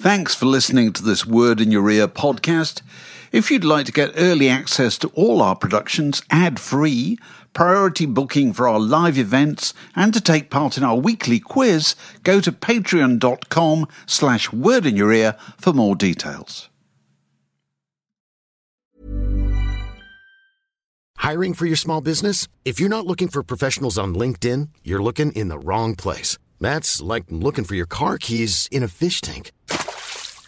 Thanks for listening to this Word in Your Ear podcast. If you'd like to get early access to all our productions ad free, priority booking for our live events, and to take part in our weekly quiz, go to patreon.com slash word in your ear for more details. Hiring for your small business? If you're not looking for professionals on LinkedIn, you're looking in the wrong place. That's like looking for your car keys in a fish tank.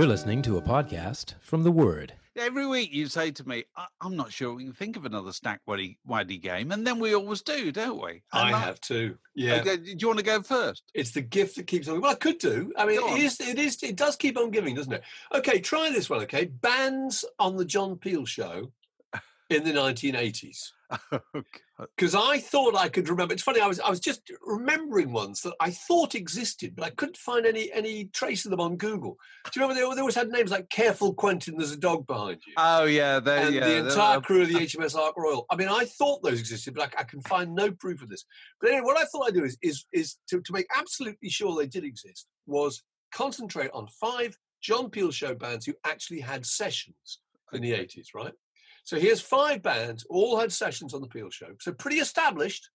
You're listening to a podcast from The Word. Every week you say to me, I- I'm not sure we can think of another Stack Waddy, Waddy game. And then we always do, don't we? I And have too. Yeah. Okay, do you want to go first? It's the gift that keeps on. Well, I could do. I mean, Go on. it is. It is. It does keep on giving, doesn't it? Okay, try this one. Okay, bands on the John Peel show in the 1980s. Because I thought I could remember. It's funny. I was. I was just remembering ones that I thought existed, but I couldn't find any any trace of them on Google. Do you remember they, they always had names like "Careful Quentin"? There's a dog behind you. Oh, yeah. They, and yeah, the entire crew of the HMS Ark Royal. I mean, I thought those existed, but I, I can find no proof of this. But anyway, what I thought I'd do is is is to, to make absolutely sure they did exist was concentrate on five John Peel show bands who actually had sessions in the eighties, right? So here's five bands, all had sessions on the Peel show, so pretty established,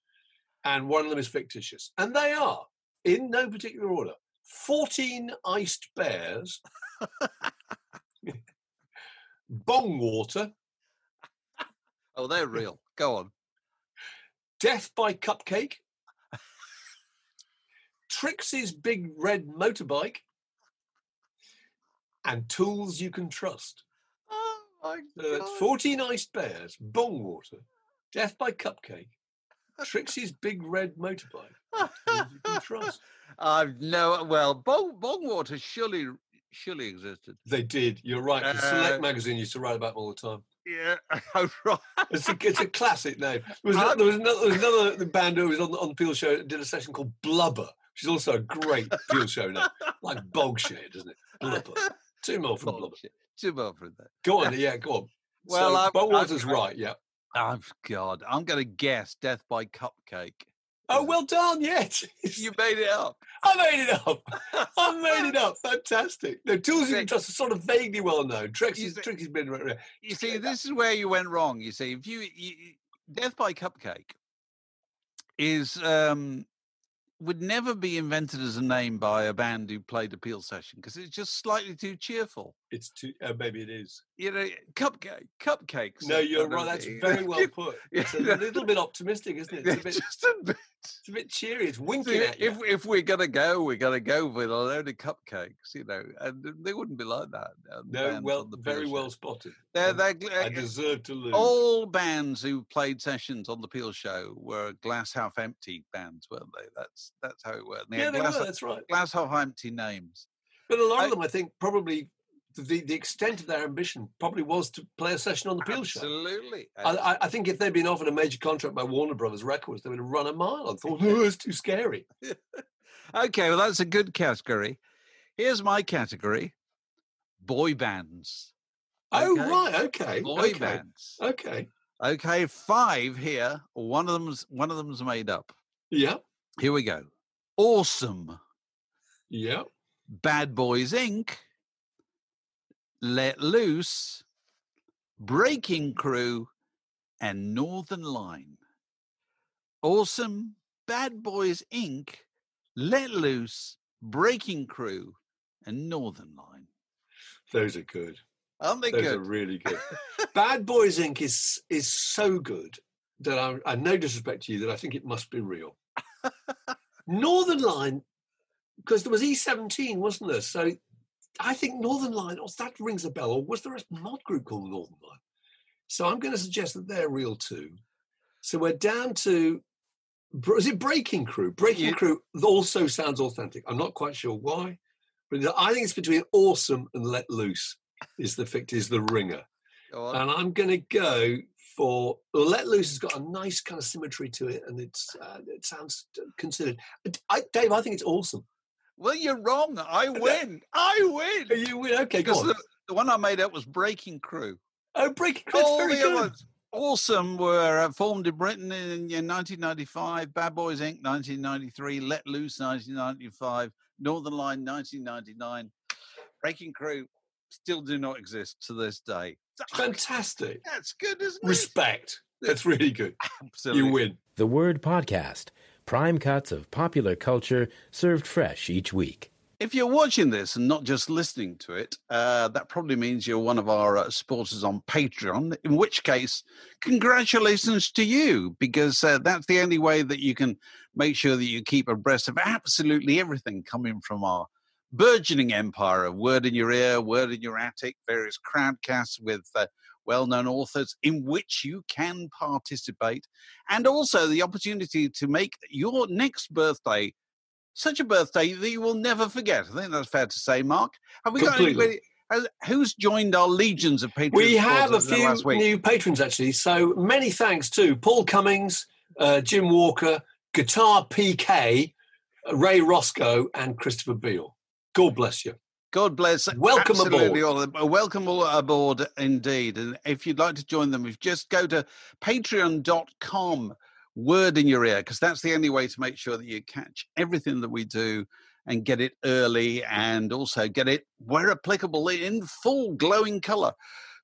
and one of them is fictitious, and they are in no particular order: fourteen iced bears. Bongwater. Oh, they're real. Go on. Death by Cupcake, Trixie's Big Red Motorbike, and Tools You Can Trust. My So that's 14 Iced Bears, Bongwater, Death by Cupcake, Trixie's Big Red Motorbike, You Can Trust. I've no, well, Bong, Bongwater surely, surely existed. They did, you're right. 'cause Uh, Select Magazine used to write about them all the time. Yeah, oh, right. It's a, it's a classic name. There was, no- there was another, there was another band who was on, the- on the Peel show that did a session called Blubber, which is also a great Peel show name. Like Bogshed, doesn't it? Blubber. Two more from Blubber. Bullshit. Too more for that. Go on, yeah, go on. Well, so, I'm- Bongwater's I'm- right, yeah. Oh, God. I'm going to guess Death by Cupcake. Oh, well done, yeah. You made it up. I made it up. I made it up. Fantastic. No, Tools You Can Trust are sort of vaguely well known. Trixie's, Trixie's been. re- re- You see, this is where you went wrong. You see, if you you- Death by Cupcake is um would never be invented as a name by a band who played a Peel session because it's just slightly too cheerful. It's too. Uh, maybe it is. You know, cupcake, cupcakes. No, you're right. That's very well put. It's a little bit optimistic, isn't it? It's a bit, just a bit. It's a bit cheery. It's winking See, at you. if if we're gonna go, we're gonna go with a load of cupcakes, you know, and they wouldn't be like that. uh, no, well, very show. well spotted. They're, they're, I uh, deserve to lose. all bands who played sessions on the Peel Show were glass half empty bands, weren't they? That's that's how it worked. They yeah, they were. glass, That's right. glass half empty names. But a lot I- of them, I think, probably the, the extent of their ambition probably was to play a session on the Peel show. Absolutely. I, I- think if they'd been offered a major contract by Warner Brothers Records, they would have run a mile and thought, oh, it's too scary. okay, well that's a good category. Here's my category: boy bands. Oh, right. Okay. Boy okay. bands. Okay. Okay, five here. One of them's one of them's made up. Yeah. Here we go. Awesome. Yeah. Bad Boys Inc. Let Loose, Breaking Crew, and Northern Line. Awesome, Bad Boys Inc., Let Loose, Breaking Crew, and Northern Line. Those are good. Aren't they Those good? are really good. Bad Boys Inc. is is so good that I, I no disrespect to you that I think it must be real. Northern Line, because there was E17, wasn't there? So I think Northern Line, or that rings a bell, or was there a mod group called Northern Line? So I'm going to suggest that they're real too. So we're down to, is it Breaking Crew? Breaking Yeah. Crew also sounds authentic. I'm not quite sure why, but I think it's between Awesome and Let Loose is the fict is the ringer. And I'm going to go for Let Loose has got a nice kind of symmetry to it, and it's uh, it sounds considered. I, Dave, I think it's awesome. Well, you're wrong. I win. I win. You win. Okay, go Because on. the, the one I made up was Breaking Crew. oh, Breaking Crew, that's All very the good. other. Awesome were uh, formed in Britain in, in 1995, Bad Boys Inc. 1993, Let Loose 1995, Northern Line 1999, Breaking Crew still do not exist to this day. Fantastic. That's good, isn't it? Respect. That's really good. Absolutely. You win. The Word Podcast. Prime cuts of popular culture served fresh each week. If you're watching this and not just listening to it, uh, that probably means you're one of our uh, supporters on Patreon, in which case, congratulations to you, because uh, that's the only way that you can make sure that you keep abreast of absolutely everything coming from our burgeoning empire of Word in Your Ear, Word in Your Attic, various crowdcasts with uh, well known authors in which you can participate, and also the opportunity to make your next birthday such a birthday that you will never forget. I think that's fair to say, Mark. Have we got anybody? has- Who's joined our legions of patrons? We have a few new patrons actually. So many thanks to Paul Cummings, uh, Jim Walker, Guitar PK, Ray Roscoe, and Christopher Beale. God bless you. God bless. Welcome absolutely aboard. All Welcome all aboard, indeed. And if you'd like to join them, just go to patreon.com, word in your ear, because that's the only way to make sure that you catch everything that we do and get it early and also get it where applicable in full glowing color.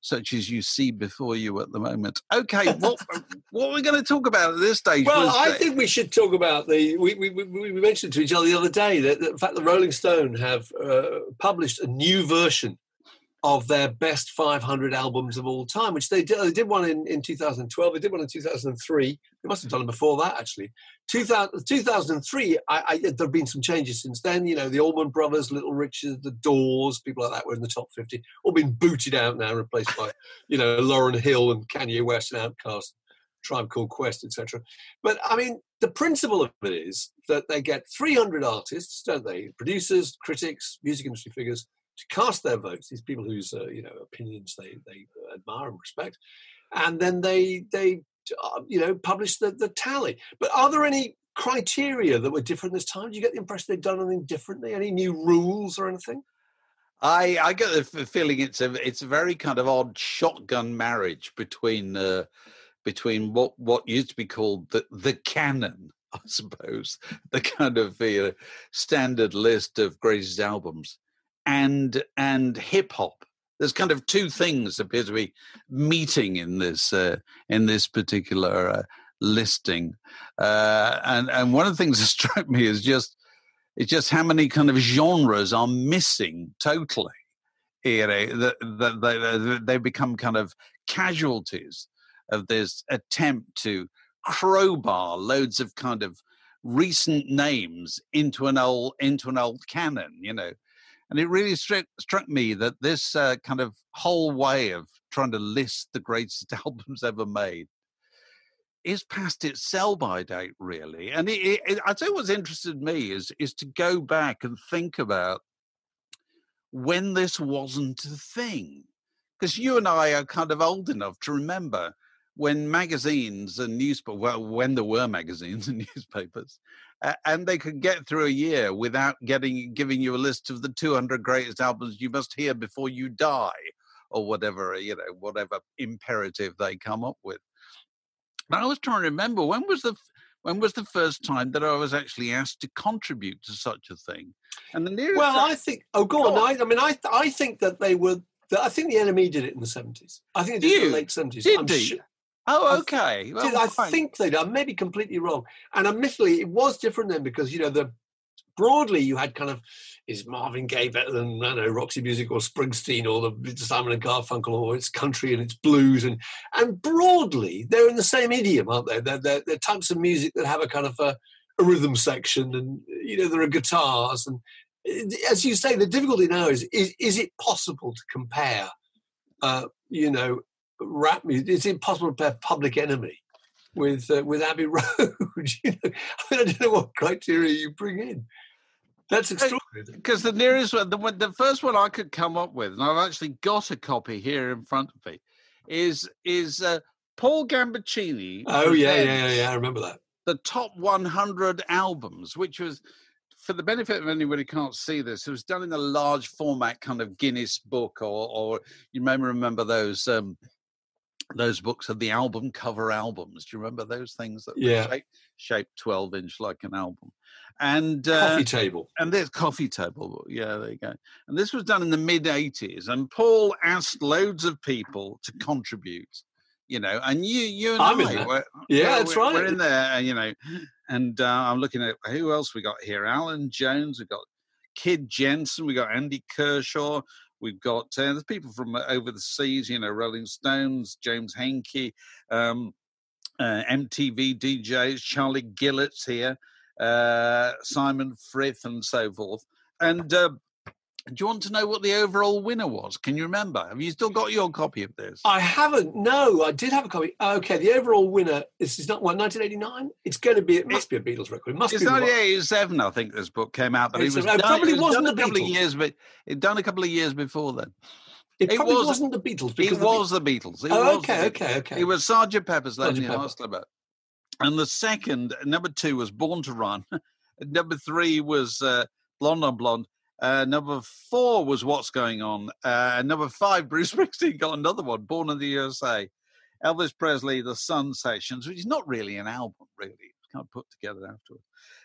Such as you see before you at the moment. Okay, what what are we going to talk about at this stage? Well, I think we should talk about the. We, we, we, we mentioned to each other the other day that, that in fact, the Rolling Stone have uh, published a new version of their best 500 albums of all time, which they did. They did one in, in 2012. They did one in 2003. They must have done it before that, actually. 2000, 2003, I, I, there have been some changes since then. You know, the Allman Brothers, Little Richard, The Doors, people like that were in the top 50. All been booted out now, replaced by, you know, Lauryn Hill and Kanye West and Outkast, Tribe Called Quest, etc. But I mean, the principle of it is that they get 300 artists, don't they? Producers, critics, music industry figures to cast their votes. These people whose uh, you know opinions they they admire and respect, and then they they uh, you know publish the the tally. But are there any criteria that were different this time? Do you get the impression they've done anything differently? Any new rules or anything? I I get the feeling it's a it's a very kind of odd shotgun marriage between uh, between what what used to be called the the canon, I suppose, the kind of uh, standard list of greatest albums, and and hip hop. There's kind of two things appear to be meeting in this uh, in this particular uh, listing, uh, and and one of the things that struck me is just it's just how many kind of genres are missing totally. That that they, they become kind of casualties of this attempt to crowbar loads of kind of recent names into an old into an old canon. You know, and it really struck struck me that this uh, kind of whole way of trying to list the greatest albums ever made is past its sell by date, really. And it, it, I'd say what's interested me is is to go back and think about when this wasn't a thing, because you and I are kind of old enough to remember when magazines and newspapers, well, when there were magazines and newspapers, and they could get through a year without getting giving you a list of the 200 greatest albums you must hear before you die, or whatever you know, whatever imperative they come up with. But I was trying to remember when was the when was the first time that I was actually asked to contribute to such a thing? And the nearest Well, I- I think. Oh, go on. I, I mean, I I think that they were. I think the NME did it in the seventies. I think they did it in the late seventies. Did I'm su- oh, okay. Well, I fine. think they did. I may be completely wrong. And admittedly, it was different then because, you know, the broadly you had kind of is Marvin Gaye better than I don't know Roxy Music or Springsteen or the Simon and Garfunkel or it's country and it's blues and and broadly they're in the same idiom, aren't they? They're, they're, they're types of music that have a kind of a, a rhythm section and you know there are guitars and as you say the difficulty now is is, is it possible to compare uh, you know rap music? Is it possible to compare Public Enemy? With uh, with Abbey Road, you know, I, mean, I don't know what criteria you bring in. That's extraordinary. Because the nearest one, the, the first one I could come up with, and I've actually got a copy here in front of me, is is uh, Paul Gambaccini. Oh yeah, yeah, yeah, yeah. I remember that. The top 100 albums, which was for the benefit of anybody who can't see this, it was done in a large format kind of Guinness book, or or you may remember those um, those books of the album cover albums. Do you remember those things that yeah. were shaped, shaped 12 inch like an album? And uh, coffee table. And there's coffee table. Yeah, there you go. And this was done in the mid 80s. And Paul asked loads of people to contribute. You know, and you, you and I'm I, were, yeah, that's we're, right. We're in there, you know, and uh, I'm looking at who else we got here. Alan Jones, we got Kid Jensen, we got Andy Kershaw, We've got uh, the people from uh, over the seas, you know, Rolling Stones, James Henke, um, uh, MTV DJs, Charlie Gillett's here, uh, Simon Frith, and so forth. And uh, do you want to know what the overall winner was? Can you remember? Have you still got your copy of this? I haven't. No, I did have a copy. Okay, the overall winner. This is not what 1989. It's going to be. It must it, be a Beatles record. It must it's be. 1987, I think this book came out, but it was done, probably it was wasn't done a couple Beatles. of years, but it done a couple of years before then. It, probably was, not the Beatles. It was the Beatles. It oh, was okay, okay, okay. It was Sergeant Pepper's Lonely. Hearts Club. Band. And the second, number two, was Born to Run. number three was uh, Blonde on Blonde. Uh, number four was What's Going On. Uh, number five, Bruce Springsteen got another one, Born in the USA. Elvis Presley, The Sun Sessions, which is not really an album, really. It's kind of put together afterwards.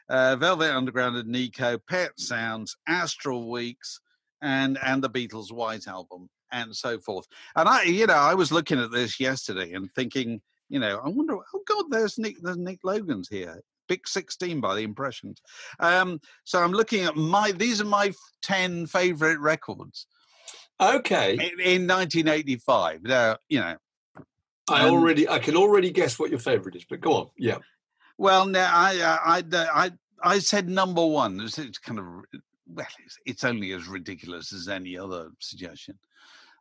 Uh, Velvet Underground and Nico, Pet Sounds, Astral Weeks, and and the Beatles' White Album, and so forth. And I, you know, I was looking at this yesterday and thinking, you know, I wonder, oh God, there's Nick, there's Nick Logan's here. Big 16 by the impressions. Um, so I'm looking at my, these are my 10 favorite records. Okay. In, in 1985. Now, you know. I already, I can already guess what your favorite is, but go on. Yeah. Well, now I, I, I, I said number one. It's, kind of, well, it's, it's only as ridiculous as any other suggestion.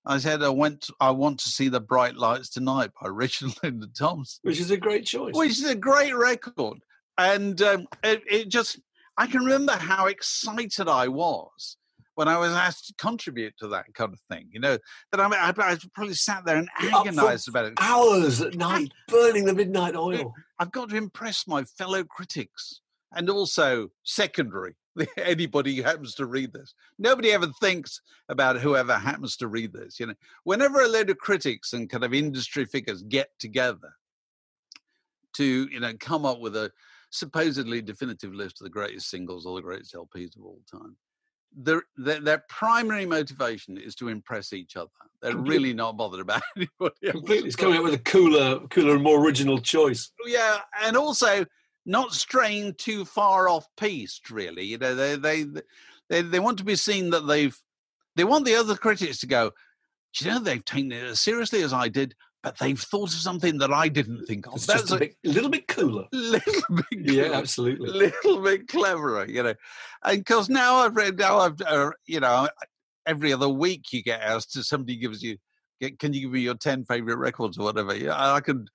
I said I went. I want to see the bright lights tonight by Richard and Linda Thompson, which is a great choice. Which is a great record, and um, it, it, just. I can remember how excited I was when I was asked to contribute to that kind of thing. You know that I, I, I probably sat there and agonised about it hours at night, burning the midnight oil. I've got to impress my fellow critics and also secondary anybody who happens to read this. Nobody ever thinks about whoever happens to read this. You know, whenever a load of critics and kind of industry figures get together to, you know, come up with a supposedly definitive list of the greatest singles or the greatest LPs of all time, their, their, their primary motivation is to impress each other. They're Completely. really not bothered about anybody else. Completely. It's coming up with a cooler, cooler and more original choice. Yeah, and also not straying too far off piste really you know they they they, they want to be seen that they've they want the other critics to go you know they've taken it as seriously as i did but they've thought of something that I didn't think of. It's That's just a, a, bit, little bit cooler. Little bit cooler, Yeah, absolutely. A little bit cleverer, you know. And because now I've read, now I've, uh, you know, every other week you get asked to somebody gives you, can you give me your 10 favorite records or whatever? Yeah, I could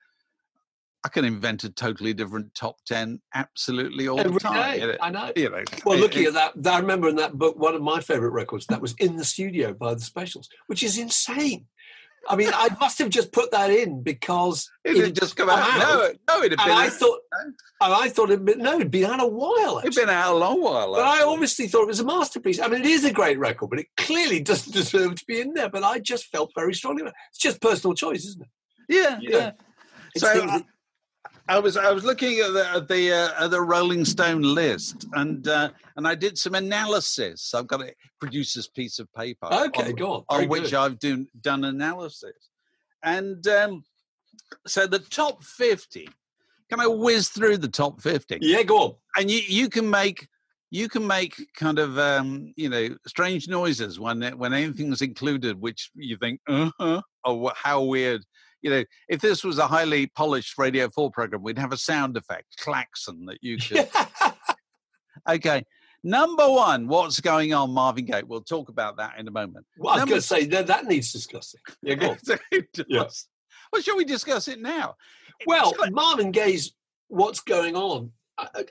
I can invent a totally different top ten absolutely all Every the time. Day. You know, I know. You know, well, it, looking it, at that, I remember in that book one of my favourite records that was in the studio by the Specials, which is insane. I mean, I must have just put that in because it didn't just come out. No, no, it'd been. And I thought, and I thought it'd been no, it'd been out a while. Actually. It'd been out a long while. But I obviously thought it was a masterpiece. I mean, it is a great record, but it clearly doesn't deserve to be in there. But I just felt very strongly about it. It's just personal choice, isn't it? Yeah, You yeah. know, So things uh, I, was I was looking at the at the, uh, at the Rolling Stone list, and uh, and I did some analysis. I've got a producer's piece of paper. okay, on, go on. on which good. I've done done analysis, and um, so the top fifty. Can I whiz through the top fifty? yeah, go on. And you you can make you can make kind of um, you know strange noises when when anything's included, which you think, uh huh, oh how weird. You know, if this was a highly polished Radio Four program, we'd have a sound effect, klaxon that you could. okay, number one, what's going on, Marvin Gaye? We'll talk about that in a moment. Well, I was going to say that, that needs discussing. Yeah, go on. yes. Well, shall we discuss it now? Well, Marvin Gaye's "What's Going On"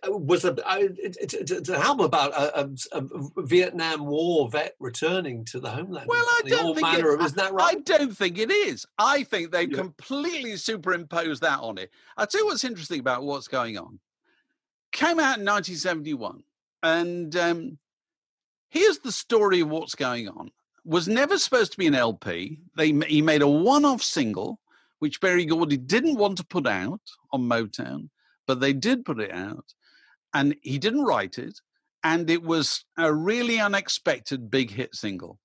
was a it's, it's, an album about a, a, a, Vietnam War vet returning to the homeland. Well, I don't think it, of, isn't that right? I don't think it is. I think they yeah. completely superimposed that on it. I'll tell you what's interesting about what's going on. Came out in 1971, and um, here's the story of what's going on. Was never supposed to be an LP. They he made a one-off single, which Berry Gordy didn't want to put out on Motown but they did put it out and he didn't write it and it was a really unexpected big hit single.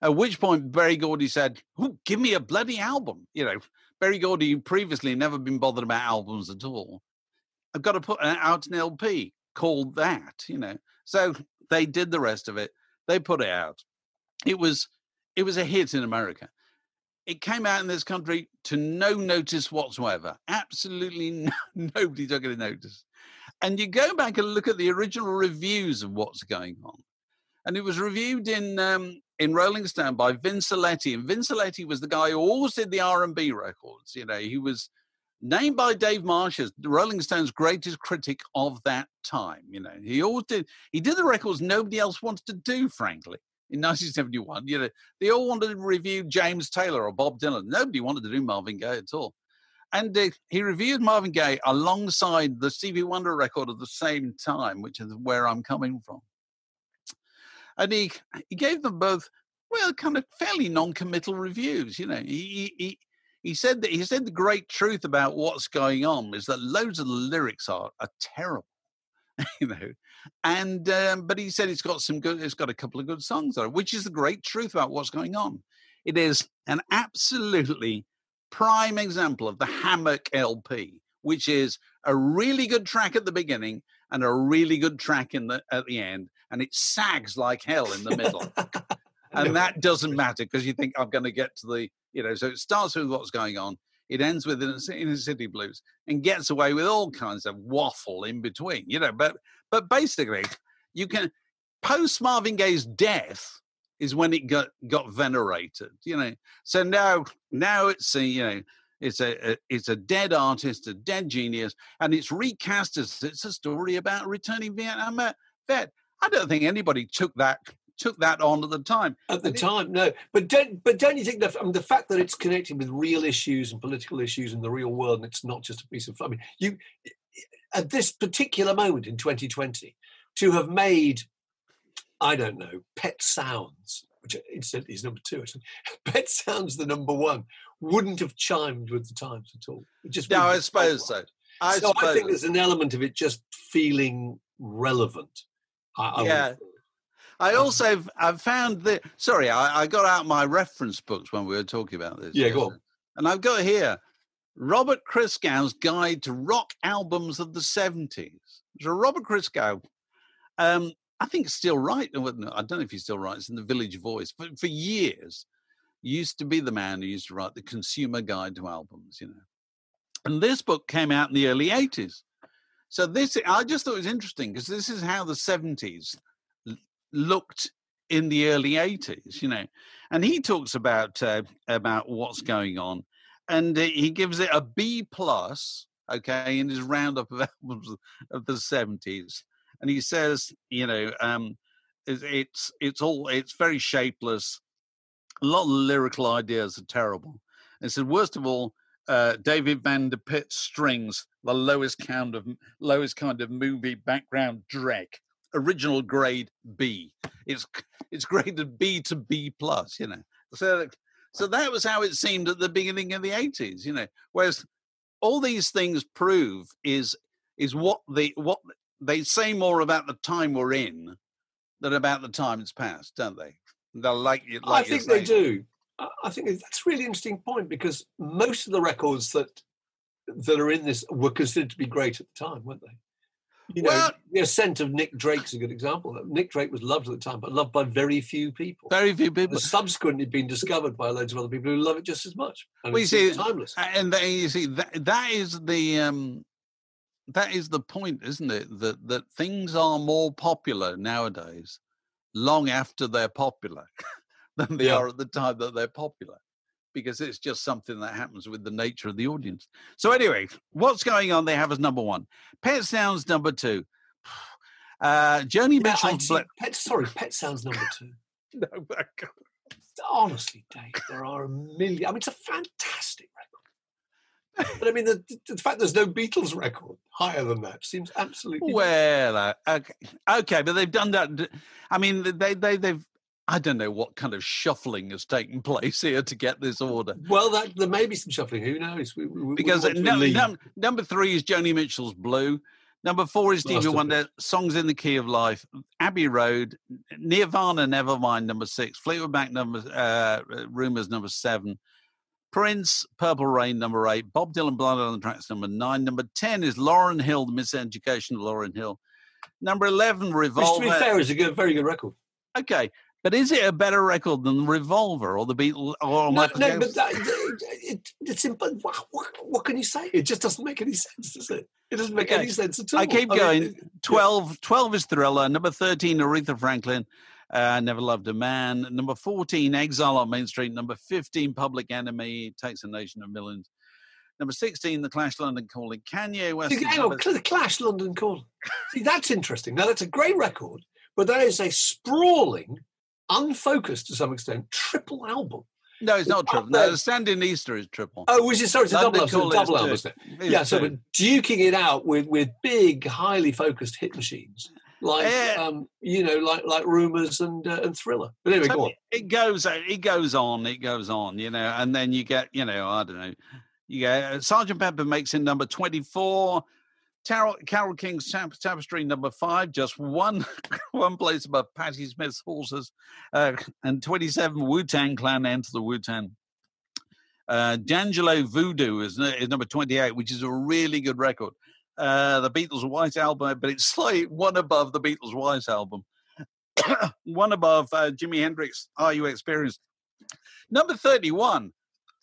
At which point Berry Gordy said give me a bloody album. You know Berry Gordy previously never been bothered about albums at all. I've got to put out an lp called that you know. So they did the rest of it. They put it out. It was it was a hit in america it came out in this country to no notice whatsoever. Absolutely no, nobody took any notice. And you go back and look at the original reviews of what's going on. And it was reviewed in um, in Rolling Stone by Vince Aletti. And Vince Aletti was the guy who always did the R&B records. You know, he was named by Dave Marsh as Rolling Stone's greatest critic of that time. You know, he always did. He did the records nobody else wanted to do, frankly in 1971. You know, they all wanted to review James Taylor or Bob Dylan. Nobody wanted to do Marvin Gaye at all. And uh, he reviewed Marvin Gaye alongside the Stevie Wonder record at the same time, which is where I'm coming from. And he he gave them both, well, kind of fairly non-committal reviews. You know, he he he said that he said the great truth about what's going on is that loads of the lyrics are are terrible. you know. And um, but he said it's got some good. It's got a couple of good songs on it, which is the great truth about what's going on. It is an absolutely prime example of the Hammock LP, which is a really good track at the beginning and a really good track in the at the end, and it sags like hell in the middle. and that doesn't matter because you think I'm going to get to the you know. So it starts with what's going on. It ends with Inner City Blues and gets away with all kinds of waffle in between, you know. But but basically, you can post Marvin Gaye's death is when it got got venerated, you know. So now now it's a, you know it's a, a, it's a dead artist, a dead genius, and it's recast as it's a story about returning Vietnam vet. I don't think anybody took that took that on at the time. At the time, no. But don't, but don't you think that I mean, the fact that it's connected with real issues and political issues in the real world, and it's not just a piece of. I mean, you at this particular moment in 2020 to have made, I don't know, Pet Sounds, which incidentally is number two. Actually, Pet Sounds the number one wouldn't have chimed with the times at all. It just no, I suppose so. I so suppose. I think there's an element of it just feeling relevant. I, I yeah. I also I've found that. Sorry, I, I, got out my reference books when we were talking about this. Yeah, go on. And I've got here Robert Christgau's Guide to Rock Albums of the Seventies. So Robert Christgau, um, I think still right. I don't know if he still writes in the Village Voice, but for years used to be the man who used to write the Consumer Guide to Albums. You know, and this book came out in the early eighties. So this I just thought it was interesting because this is how the seventies looked in the early 80s you know and he talks about uh, about what's going on and uh, he gives it a b plus okay in his roundup of albums of the 70s and he says you know um it's it's all it's very shapeless a lot of lyrical ideas are terrible. And said worst of all uh, David Van De Pitte strings, the lowest kind of lowest kind of movie background dreck original grade B. It's it's graded B to B plus, you know. So so that was how it seemed at the beginning of the eighties, you know. Whereas all these things prove is is what they what they say more about the time we're in than about the time it's passed, don't they? They'll like, like I think they do. I think that's a really interesting point because most of the records that that are in this were considered to be great at the time, weren't they? You know, Well- the ascent of Nick Drake's a good example. Nick Drake was loved at the time, but loved by very few people. Very few people. Has subsequently been discovered by loads of other people who love it just as much. And Well, you it's see, timeless. and then you see that that is the um that is the point isn't it that that things are more popular nowadays long after they're popular than they Yeah. are at the time that they're popular because it's just something that happens with the nature of the audience so anyway what's going on they have as number one pet sounds number two uh joni Yeah, I mitchell's Bla- Pet, sorry, Pet sounds number two. No, can't. Honestly, Dave, there are a million. I mean, it's a fantastic record. But I mean, the, the fact there's no Beatles record higher than that seems absolutely. Well, uh, okay, okay, but they've done that. I mean, they they they've. I don't know what kind of shuffling has taken place here to get this order. Well, that there may be some shuffling. Who knows? We, we, we Because to num- num- number three is Joni Mitchell's Blue. Number four is Stevie. Wonder, Songs in the Key of Life, Abbey Road, Nirvana, Nevermind, number six, Fleetwood Mac, number uh, Rumors, number seven, Prince, Purple Rain, number eight, Bob Dylan, Blood on the Tracks, number nine. Number ten is Lauryn Hill, The Miseducation of Lauryn Hill. Number eleven, Which, to be fair, is a good, very good record. Okay, but is it a better record than Revolver or the Beatles or No, Michael no, but that, it, it's imp- what, what, what can you say? It just doesn't make any sense, does it? It doesn't make Okay, any sense at all. I keep mean, going. it- 12, 12 is Thriller. Number 13, Aretha Franklin. Uh, Never Loved a Man. Number 14, Exile on Main Street. Number 15, Public Enemy. Takes a Nation of Millions. Number 16, The Clash London Calling. Kanye West. See, hang on, the Clash London Calling. See, that's interesting. Now, that's a great record, but that is a sprawling, unfocused to some extent, triple album. No, it's not triple. No, Sandinista is triple. Oh, was it? Sorry, it's a London double album. so Calling it's a double album, isn't it? Yeah, so but duking it out with with big, highly focused hit machines like Eh. um, you know, like like Rumors and uh, and Thriller. But anyway, So go on. It goes, it goes on, it goes on, you know, and then you get, you know, I don't know, you get Sergeant Pepper makes in number twenty-four, Carole, Carole King's Tap- Tapestry number five, just one, one place above Patti Smith's Horses, uh, and twenty-seven Wu Tang Clan enter the Wu Tang. Uh, D'Angelo Voodoo is, is number twenty-eight, which is a really good record. Uh, the Beatles' White Album, but it's slightly one above the Beatles' White Album. one above uh, Jimi Hendrix, Are You Experienced? Number 31,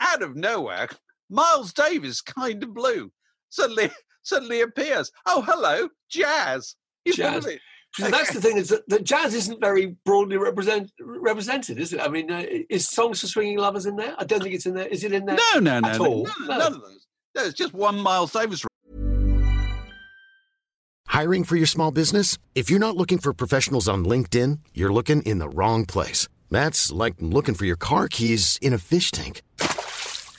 out of nowhere, Miles Davis, Kind of Blue, suddenly suddenly appears. Oh, hello, jazz. You Jazz. believe it? That's the thing is that, that jazz isn't very broadly represent, represented, is it? I mean, uh, is songs for swinging lovers in there? I don't think it's in there. Is it in there? No, no, no, at no, all? none, No. none of those. No, it's just one Miles Davis. Hiring for your small business? If you're not looking for professionals on LinkedIn, you're looking in the wrong place. That's like looking for your car keys in a fish tank.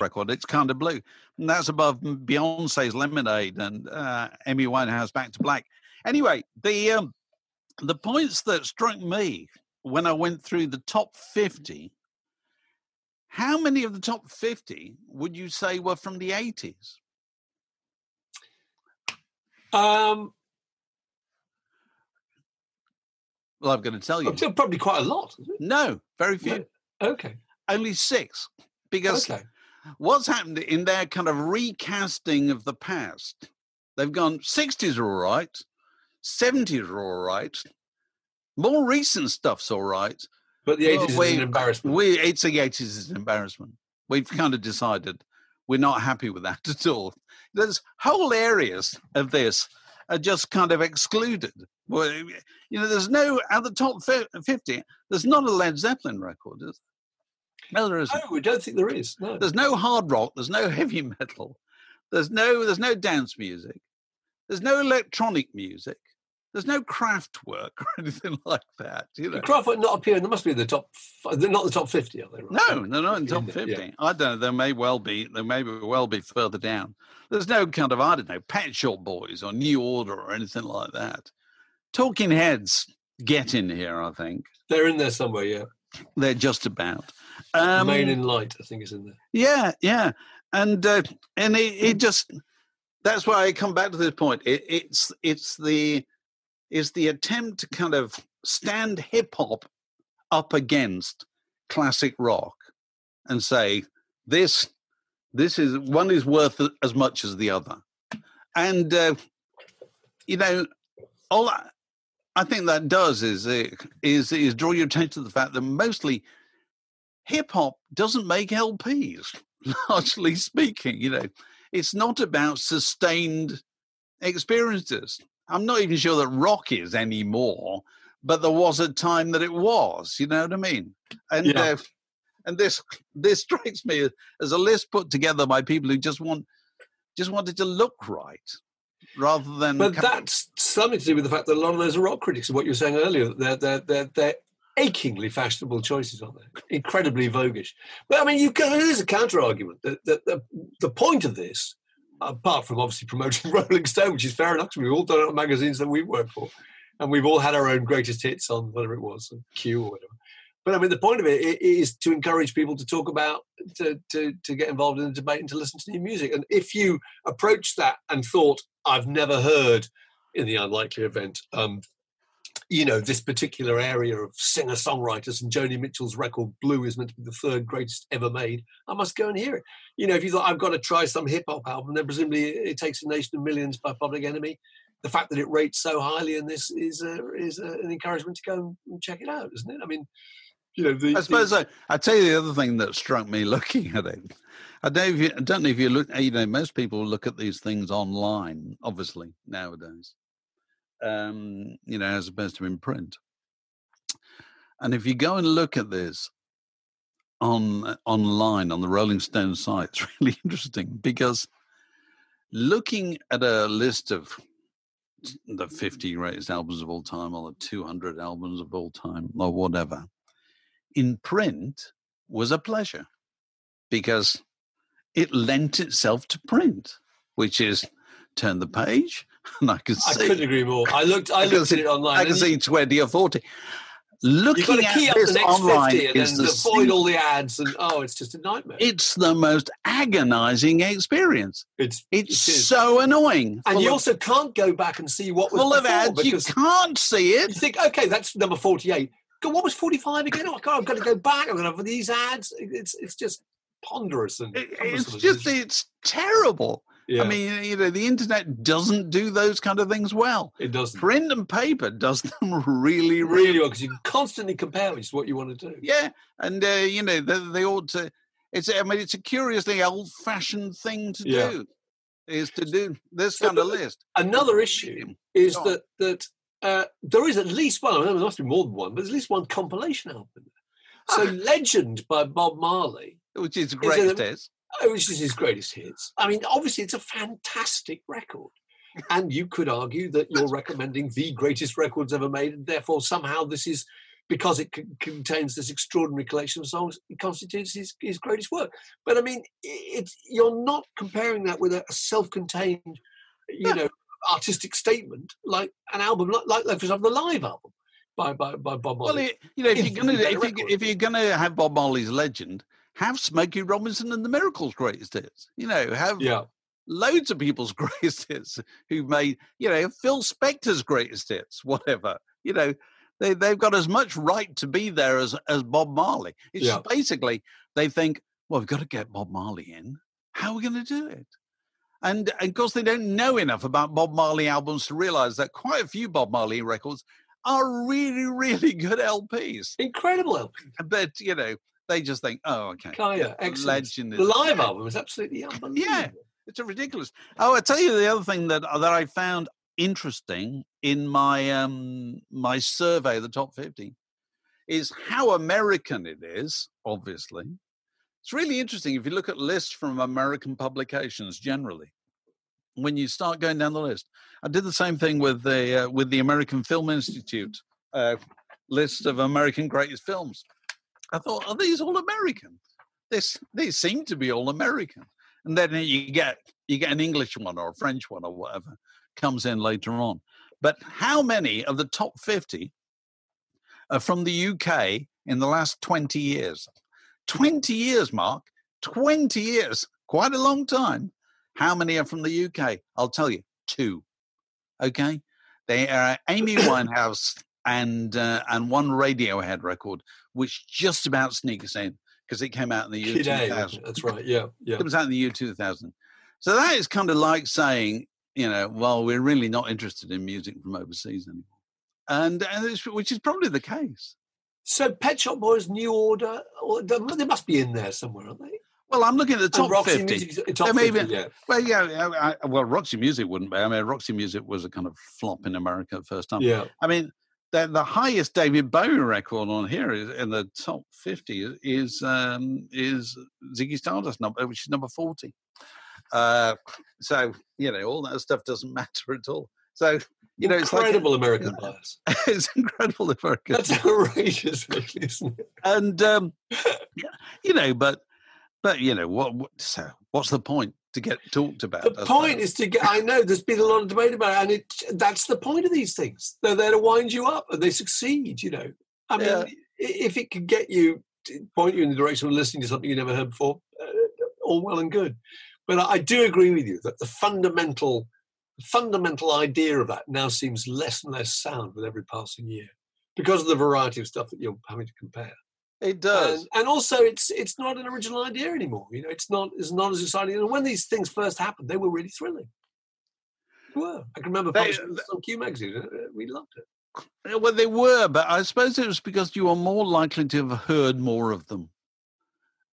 Record. It's kind of blue. And that's above Beyonce's Lemonade and uh, Amy Winehouse Back to Black. Anyway, the um, the points that struck me when I went through the top 50, how many of the top 50 would you say were from the 80s? Um, Well, I'm going to tell you. probably quite a lot. No, very few. Okay. only six because Okay. What's happened in their kind of recasting of the past, they've gone 60s are all right, 70s are all right, more recent stuff's all right. But the Well, 80s is an embarrassment. We, it's the 80s is an embarrassment. We've kind of decided we're not happy with that at all. There's whole areas of this are just kind of excluded. Well, you know, there's no, at the top 50, there's not a Led Zeppelin record, is? No, there isn't. no, I don't think there is. No. There's no hard rock. There's no heavy metal. There's no there's no dance music. There's no electronic music. There's no craft work or anything like that. You know. Did Kraftwerk not appearing. They must be in the top. They're not the top fifty, are they? Right? No, they're not in top Yeah, yeah. fifty. I don't know. There may well be. There may well be further down. There's no kind of I don't know Pet Shop Boys or New Order or anything like that. Talking Heads get in here. I think They're in there somewhere. Yeah. They're just about. Um, Main in Light, I think, is in there. Yeah, yeah, and uh, and it, it just that's why I come back to this point. It, it's it's the is the attempt to kind of stand hip hop up against classic rock and say this this is one is worth as much as the other, and uh, you know all. I, think that does is uh, is is draw your attention to the fact that mostly hip hop doesn't make LPs, largely speaking. You know, it's not about sustained experiences. I'm not even sure that rock is anymore, but there was a time that it was. You know what I mean? And Yeah. uh, and this this strikes me as- as a list put together by people who just want just wanted to look right, rather than. But that's something to do with the fact that a lot of those are rock critics. What you were saying earlier, they're they're they're, they're achingly fashionable choices, aren't they? Incredibly voguish. But I mean, you can, there's a counter argument that, that the, the point of this, apart from obviously promoting Rolling Stone, which is fair enough, we've all done it on magazines that we've worked for, and we've all had our own greatest hits on whatever it was, Q or whatever. But I mean, the point of it is to encourage people to talk about, to, to, to get involved in the debate and to listen to new music. And if you approach that and thought, I've never heard, in the unlikely event, um, you know, this particular area of singer songwriters and Joni Mitchell's record Blue is meant to be the third greatest ever made, I must go and hear it. You know, if you thought, I've got to try some hip hop album, then presumably it takes a nation of millions by Public Enemy. The fact that it rates so highly in this is, uh, is uh, an encouragement to go and check it out, isn't it? I mean, you know, the, I suppose the, I, I tell you the other thing that struck me looking at it. I don't, know if you, I don't know if you look. You know, most people look at these things online, obviously nowadays. Um, you know, as opposed to in print. And if you go and look at this on online on the Rolling Stone site, it's really interesting because looking at a list of the 50 greatest albums of all time or the 200 albums of all time or whatever in print was a pleasure because it lent itself to print, which is turn the page and I can see. I couldn't agree more. I looked, I I looked see- at it online. I can see 20 or 40. You've got Looking at this next online 50 and is then the avoid sing- all the ads, and oh, it's just a nightmare. it's the most agonizing experience. it's It's it so annoying. and you of- also can't go back and see what was full of ads. You can't see it. you think, okay, that's number forty-eight. Go, what was forty-five again? Oh, God, I've got to go back. I'm going to have these ads. It's it's just ponderous and It- It's just it's terrible. yeah, I mean, you know, the internet doesn't do those kind of things well. it doesn't Print and paper does them really, really really well because you can constantly compare, which is what you want to do. Yeah, and uh, you know they, they ought to. It's I mean it's a curiously old-fashioned thing to Yeah. do, is to do this So kind of list. Another issue is that that uh, there is at least one. I mean, there must be more than one, but there's at least one compilation album. So, Ah. "Legend" by Bob Marley, which is Is it great. a- Is uh, which is his greatest hits. I mean, obviously, it's a fantastic record, and you could argue that you're recommending the greatest records ever made, and therefore somehow this is because it c- contains this extraordinary collection of songs, it constitutes his, his greatest work. But I mean, it's you're not comparing that with a, a self-contained, you know, artistic statement like an album like, like, like for example, the live album by by, by Bob well, Marley. it, you know, if you're gonna if, you, if you're gonna have Bob Marley's legend, have Smokey Robinson and the Miracles' greatest hits. You know, have yeah, loads of people's greatest hits who made. You know, Phil Spector's greatest hits, whatever. You know, They they've got as much right to be there as as Bob Marley. It's Yeah. basically they think, well, we've got to get Bob Marley in. How are we going to do it? And, and of course, they don't know enough about Bob Marley albums to realize that quite a few Bob Marley records are really, really good LPs. Incredible LP. But you know, they just think, oh, okay, Kaya, excellent. legend. The live album is absolutely unbelievable. Yeah. It's a ridiculous. Oh, I tell you the other thing that that I found interesting in my um my survey of the top fifty is how American it is. Obviously, it's really interesting if you look at lists from American publications generally. When you start going down the list, I did the same thing with the uh, with the American Film Institute uh, list of American greatest films. I thought, are these all American? This they seem to be all American and then you get you get an English one or a French one or whatever comes in later on. But how many of the top fifty are from the UK in the last twenty years? Twenty years, Mark. Twenty years, quite a long time. How many are from the UK? I'll tell you, two. Okay, they are Amy Winehouse and uh, and one Radiohead record, which just about sneaks in because it came out in the year Kid two that's right. Yeah, yeah. It was out in the year 2000. So that is kind of like saying, you know, well, we're really not interested in music from overseas anymore. And, and it's, which is probably the case. So Pet Shop Boys, New Order, or they must be in there somewhere, aren't they? Well, I'm looking at the top Roxy 50. Music, top There 50, be- yeah. Well, yeah, I, I, well, Roxy Music wouldn't be. I mean, Roxy Music was a kind of flop in America the first time. Yeah. I mean, the, the highest David Bowie record on here is in the top 50 is um, is Ziggy Stardust number, which is number 40. Uh, so, you know, all that stuff doesn't matter at all. So, you know, it's like Incredible American bias. it's incredible American. That's outrageous, really, isn't it? and um, you know, but but you know what? what so what's the point to get talked about? The point is to get. I know there's been a lot of debate about it, and it, that's the point of these things. They're there to wind you up, and they succeed. You know, I mean, Yeah. if it could get you, point you in the direction of listening to something you never heard before, uh, all well and good. But I, I do agree with you that the fundamental, fundamental idea of that now seems less and less sound with every passing year because of the variety of stuff that you're having to compare. it does. And, and also, it's it's not an original idea anymore. You know, it's not it's not as exciting. And when these things first happened, they were really thrilling. They were. I can remember They- publishing this on Q magazine. uh, uh, We loved it. Uh, Well, they were, but I suppose it was because you were more likely to have heard more of them,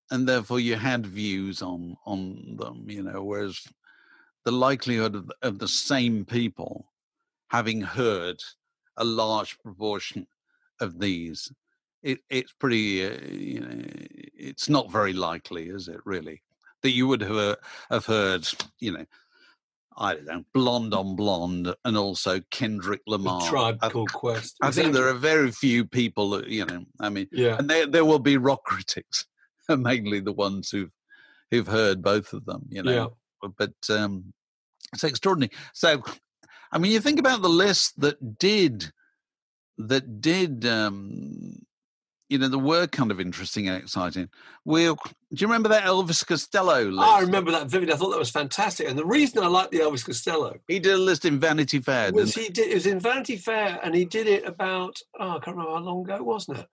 and therefore you had views on on them. You know, whereas the likelihood of, of the same people having heard a large proportion of these, it, it's pretty. Uh, you know, it's not very likely, is it? Really, that you would have, uh, have heard. You know. I don't know, blonde on blonde, and also Kendrick The Lamar. tribe I- called Quest. I think there are very few people that you know. I mean, Yeah. and there there will be rock critics, mainly the ones who've who've heard both of them. You know, yeah. but um, it's extraordinary. So, I mean, you think about the list that did that did. Um, you know, there were kind of interesting and exciting. We'll, do you remember that Elvis Costello list? I remember that vividly. I thought that was fantastic. And the reason I like the Elvis Costello He did a list in Vanity Fair. was he did it was in Vanity Fair and he did it about oh I can't remember how long ago it was now.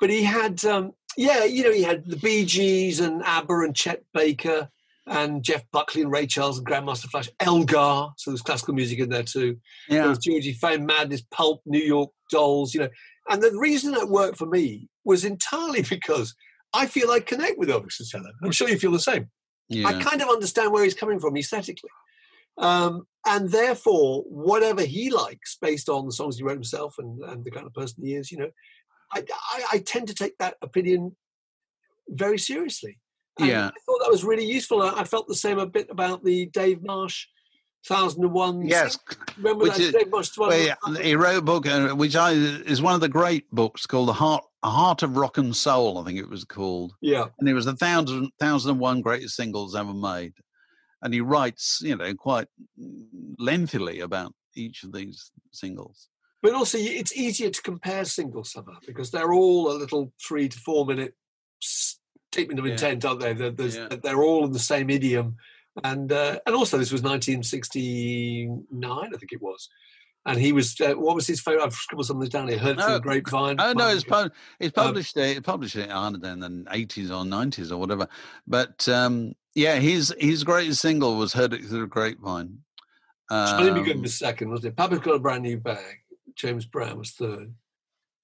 But he had um yeah, you know, he had the Bee Gees and ABBA and Chet Baker and Jeff Buckley and Ray Charles and Grandmaster Flash, Elgar, so there's classical music in there too. There Yeah, was Georgie Fame, Madness, Pulp, New York Dolls, you know. And the reason that worked for me was entirely because I feel I connect with Elvis Costello. I'm sure you feel the same. yeah. I kind of understand where he's coming from aesthetically. Um, and therefore, whatever he likes based on the songs he wrote himself and, and the kind of person he is, you know, I, I, I tend to take that opinion very seriously. And Yeah. I thought that was really useful. I, I felt the same a bit about the Dave Marsh 1001. yes, Remember which that is- Dave Marsh Well, yeah, he wrote a book uh, which I, is one of the great books called "The Heart, Heart of Rock and Soul." I think it was called, Yeah. and it was the thousand thousand and one greatest singles ever made. And he writes, you know, quite lengthily about each of these singles. But also, it's easier to compare singles somehow because they're all a little three to four minute statement of Yeah. intent, aren't they? They're, Yeah. they're all in the same idiom, and uh, and also this was 1969, I think it was, and he was uh, what was his favorite? I've scribbled something down here. Heard it from the grapevine. Oh no, it's, pu- it's um, published. Um, it published it. I in the eighties or nineties or whatever. But um, yeah, his his greatest single was "Heard It Through the Grapevine." Um, Johnny B. Goode was second, wasn't it? Papa's got a brand new bag. James Brown was third.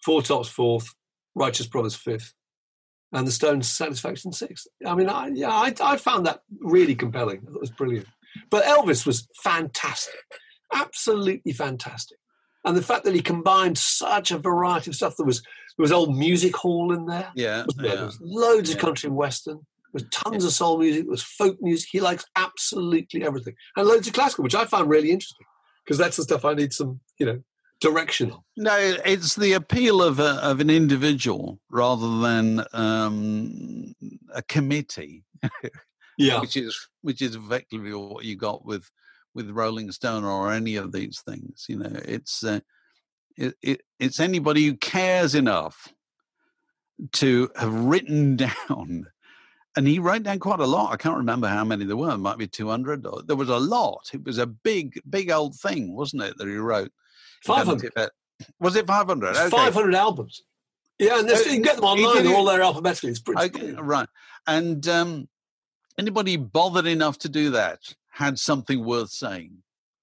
Four Tops fourth. Righteous Brothers fifth. And the Stones Satisfaction Six. I mean, I, yeah, I, I found that really compelling. It was brilliant. But Elvis was fantastic absolutely fantastic. And the fact that he combined such a variety of stuff. There was there was old music hall in there. Yeah, there? yeah. there was loads yeah. of country and western. There was tons yeah. of soul music. There was folk music. He likes absolutely everything, and loads of classical, which I found really interesting because that's the stuff I need some, you know, direction on. No, it's the appeal of a, of an individual rather than um, a committee. yeah, which is which is effectively what you got with with Rolling Stone or any of these things. You know, it's uh, it, it, it's anybody who cares enough to have written down. And he wrote down quite a lot. I can't remember how many there were. It might be 200. Or, there was a lot. It was a big, big old thing, wasn't it, that he wrote? 500. Was it 500? Okay. 500 albums. Yeah, and uh, you can get them online. They're all there alphabetically. It's pretty okay, Right. And um, anybody bothered enough to do that had something worth saying.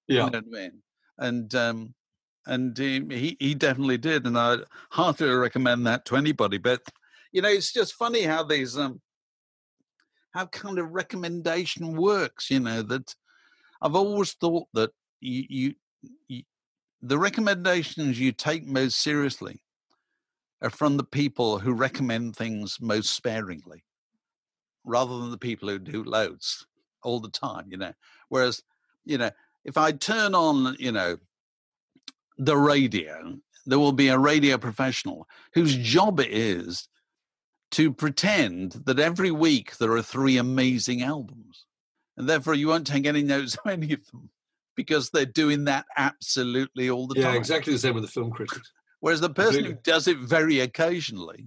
Yeah. You know I mean? And um, and he he definitely did, and I heartily recommend that to anybody. But you know, it's just funny how these um how kind of recommendation works. You know that I've always thought that you, you the recommendations you take most seriously are from the people who recommend things most sparingly, rather than the people who do loads all the time, you know. Whereas, you know, if I turn on, you know, the radio, there will be a radio professional whose job it is to pretend that every week there are three amazing albums. And therefore, you won't take any notes of any of them because they're doing that absolutely all the yeah, time. Yeah, exactly the same with the film critics. Whereas the person who does it very occasionally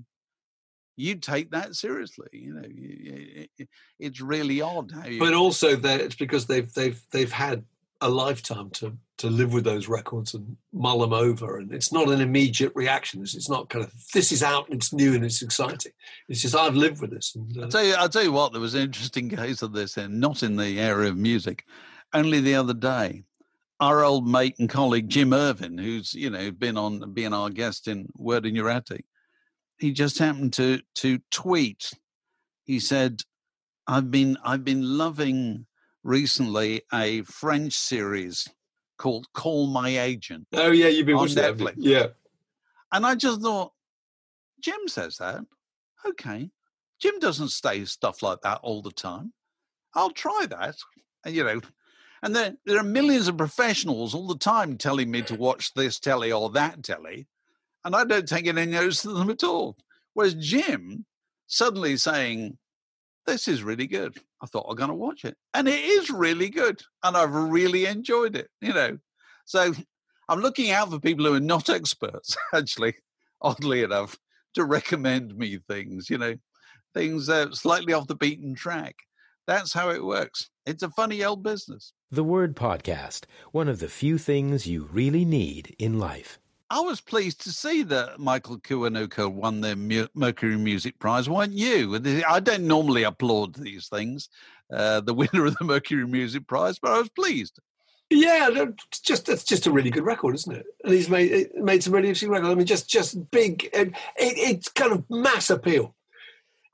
you take that seriously. You know, it's really odd how you. But also, that it's because they've they've they've had a lifetime to to live with those records and mull them over, and it's not an immediate reaction. It's not kind of this is out and it's new and it's exciting. It's just I've lived with this. And, uh, I'll tell you, I'll tell you what. There was an interesting case of this, and not in the area of music. Only the other day, our old mate and colleague Jim Irvin, who's you know been on being our guest in Word in Your Attic, he just happened to to tweet. He said, "I've been I've been loving recently a French series called Call My Agent." Oh yeah, you've been watching Netflix. That, yeah, and I just thought, Jim says that. Okay, Jim doesn't say stuff like that all the time. I'll try that. And, You know, and then there are millions of professionals all the time telling me to watch this telly or that telly and I don't take any notice of them at all. Whereas Jim suddenly saying, This is really good. I thought I'm going to watch it. And it is really good. And I've really enjoyed it, you know. So I'm looking out for people who are not experts, actually, oddly enough, to recommend me things, you know, things uh, slightly off the beaten track. That's how it works. It's a funny old business. The Word Podcast, one of the few things you really need in life. I was pleased to see that Michael Kiwanuka won the Mercury Music Prize, weren't you? I don't normally applaud these things, uh, the winner of the Mercury Music Prize, but I was pleased. Yeah, it's just it's just a really good record, isn't it? And he's made made some really interesting records. I mean, just just big. It, it, it's kind of mass appeal.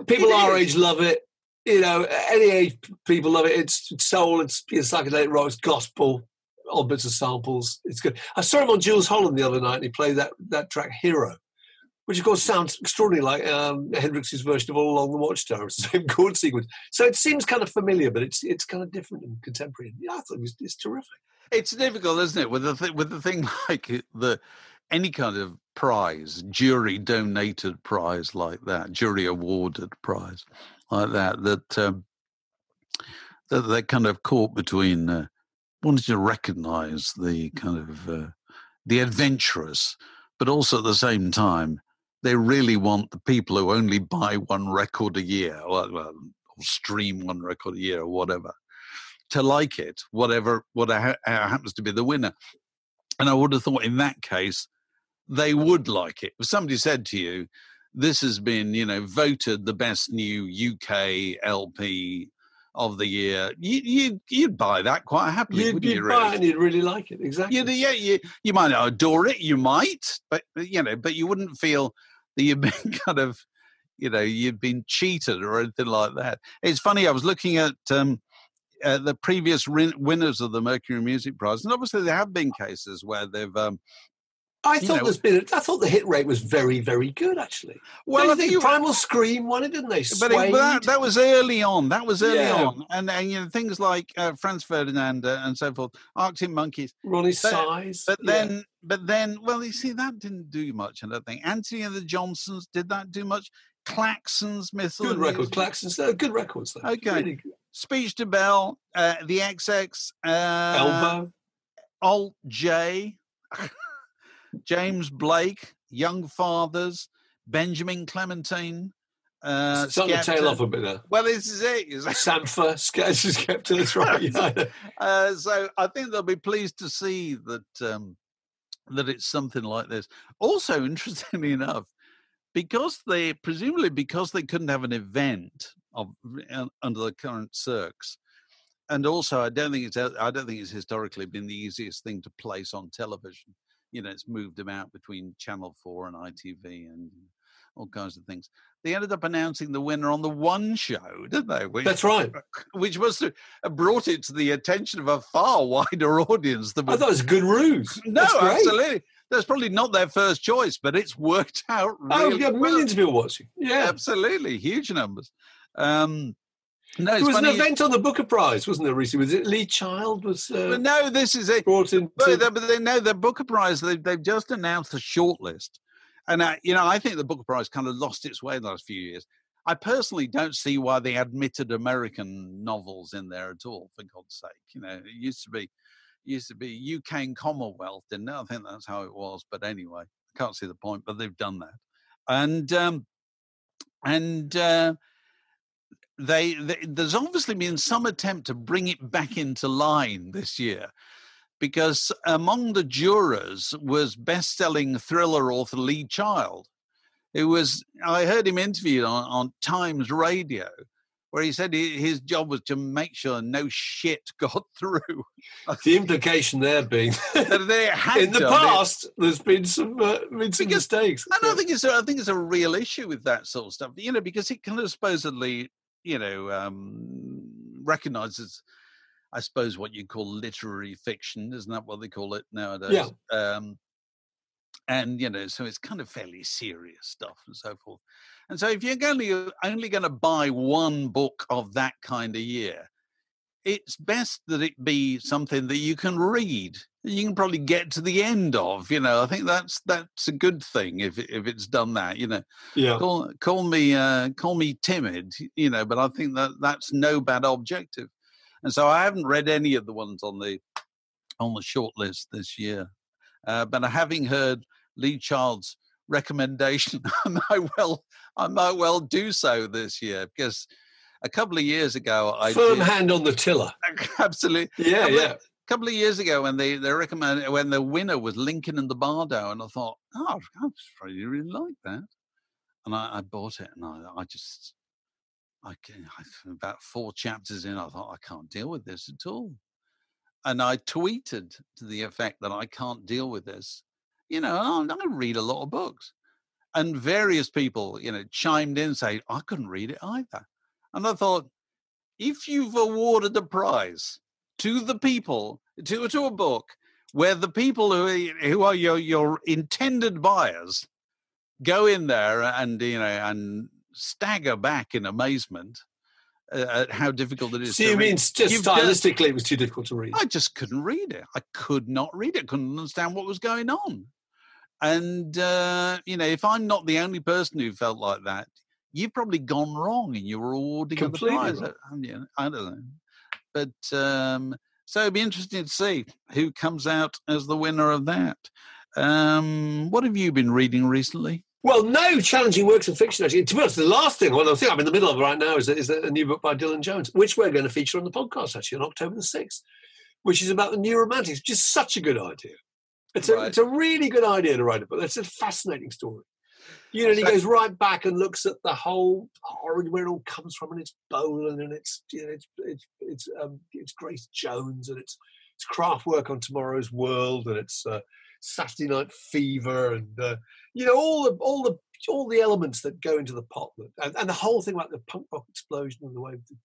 People it our is. age love it. You know, any age people love it. It's soul. It's, it's psychedelic rock. It's gospel odd bits of samples. It's good. I saw him on Jools Holland the other night, and he played that that track "Hero," which of course sounds extraordinarily like um, Hendrix's version of "All Along the Watchtower." It's the same chord sequence, so it seems kind of familiar, but it's it's kind of different and contemporary. Yeah, I thought it was, it's terrific. It's difficult, isn't it, with the th- with the thing like the any kind of prize, jury donated prize like that, jury awarded prize like that, that um, that they're kind of caught between. Uh, wanted to recognize the kind of uh, the adventurous, but also at the same time, they really want the people who only buy one record a year, or, or stream one record a year, or whatever, to like it, whatever what happens to be the winner. And I would have thought in that case, they would like it. If somebody said to you, this has been, you know, voted the best new UK LP of the year, you, you, you'd buy that quite happily, You'd, wouldn't you'd you? buy really? it and you'd really like it. Exactly. You, yeah, you, you might not adore it, you might, but you know, but you wouldn't feel that you've been kind of, you know, you've been cheated or anything like that. It's funny. I was looking at um, uh, the previous rin- winners of the Mercury Music Prize, and obviously there have been cases where they've. Um, I thought know- there's been. I thought the hit rate was very, very good. Actually. well, I think Primal Scream won it, didn't they? But, it, but that, that was early on. That was early Yeah. on, and and you know things like uh, Franz Ferdinand uh, and so forth, Arctic Monkeys. Roni but- Size. But yeah. then, but then, well, you see, that didn't do much. I don't think Antony and the Johnsons did that do much. Klaxons, of good record. Klaxons. They're good records. Though. Okay. Really good. Speech Debelle, uh, the XX, uh, Elbow. Alt J, James Blake, Young Fathers, Benjamin Clementine. Uh, Starting to tail off a bit now. Well, this is it. Sketches kept That's right. Yeah. uh, so I think they'll be pleased to see that um, that it's something like this. Also, interestingly enough, because they presumably because they couldn't have an event of, uh, under the current circs, and also I don't think it's I don't think it's historically been the easiest thing to place on television. You know, it's moved them out between Channel Four and ITV and all kinds of things. They ended up announcing the winner on the One Show, didn't they? Which, That's right. which must have brought it to the attention of a far wider audience than I thought it was a good ruse. no, absolutely. That's probably not their first choice, but it's worked out Oh, really yeah, well. millions of people watching. Yeah. Absolutely, huge numbers. Um, no, There was funny. an event on the Booker Prize, wasn't there, recently? Was it Lee Child was uh, no, this is it. brought in? But, to- they, know the Booker Prize. They, they've just announced a shortlist, and uh, you know I think the Booker Prize kind of lost its way the last few years. I personally don't see why they admitted American novels in there at all. For God's sake, you know, it used to be used to be UK and Commonwealth, didn't it? I think that's how it was. But anyway, I can't see the point. But they've done that, and um, and uh, they, they there's obviously been some attempt to bring it back into line this year because among the jurors was best-selling thriller author Lee Child, who was I heard him interviewed on, on Times Radio, where he said his job was to make sure no shit got through. the implication there being That they had in the done it. past there's been some uh, been some Because- mistakes. And I think it's a, I think it's a real issue with that sort of stuff, you know, because it kind of supposedly, you know, um, recognizes, I suppose, what you call literary fiction, isn't that what they call it nowadays? Um, and you know, so it's kind of fairly serious stuff and so forth. And so, if you're only only going to buy one book of that kind of year, it's best that it be something that you can read. You can probably get to the end of. You know, I think that's that's a good thing if if it's done that. You know, yeah. call call me uh, call me timid. You know, but I think that that's no bad objective. And so I haven't read any of the ones on the on the short list this year, uh, but having heard Lee Child's recommendation, I might well I might well do so this year because a couple of years ago I Firm did, hand on the tiller. absolutely Yeah, couple of- yeah. couple of years ago when they they recommended when the winner was Lincoln in the Bardo, and I thought, oh, I really really like that, and I, I bought it, and I, I just, I, can- I about four chapters in, I thought I can't deal with this at all, and I tweeted to the effect that I can't deal with this. You know, I, I read a lot of books, and various people, you know, chimed in saying I couldn't read it either, and I thought, if you've awarded a prize to the people to to a book where the people who are, who are your your intended buyers go in there and you know and stagger back in amazement uh, at how difficult it is. So you mean just You've stylistically it was too difficult to read? I just couldn't read it. I could not read it. Couldn't understand what was going on. And uh, you know, if I'm not the only person who felt like that, you've probably gone wrong in your awarding Completely of the prize. wrong. I, don't know, but um, so it'd be interesting to see who comes out as the winner of that. Um, what have you been reading recently? Well, no challenging works of fiction, actually. To be honest, the last thing, well, I think I'm in the middle of right now, is, is a new book by Dylan Jones, which we're going to feature on the podcast, actually, on October the 6th, which is about the new romantics, which is such a good idea. It's a, Right. it's a really good idea to write a book. It's a fascinating story. You know, and he goes right back and looks at the whole origin, where it all comes from, and it's Bolan, and it's you know, it's it's it's um, it's Grace Jones, and it's it's Kraftwerk on Tomorrow's World, and it's uh, Saturday Night Fever, and uh, you know all the all the all the elements that go into the pot, that- and, and the whole thing about the punk rock explosion and the way. The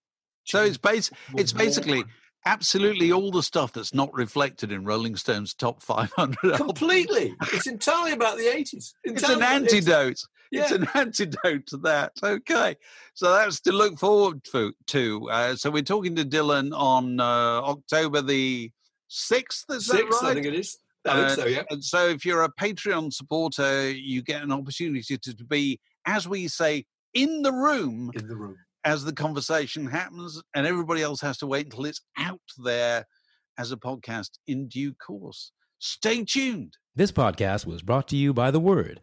So it's bas- it's basically. Absolutely all the stuff that's not reflected in Rolling Stone's top 500 completely. it's entirely about the eighties. It's an antidote. It's Yeah. an antidote to that. Okay. So that's to look forward to. to. Uh, so we're talking to Dylan on uh, October the 6th, is that right? I think it is. I think so. Yeah. And so if you're a Patreon supporter, you get an opportunity to, to be, as we say, in the room In the room. As the conversation happens, and everybody else has to wait until it's out there as a podcast in due course. Stay tuned. This podcast was brought to you by The Word.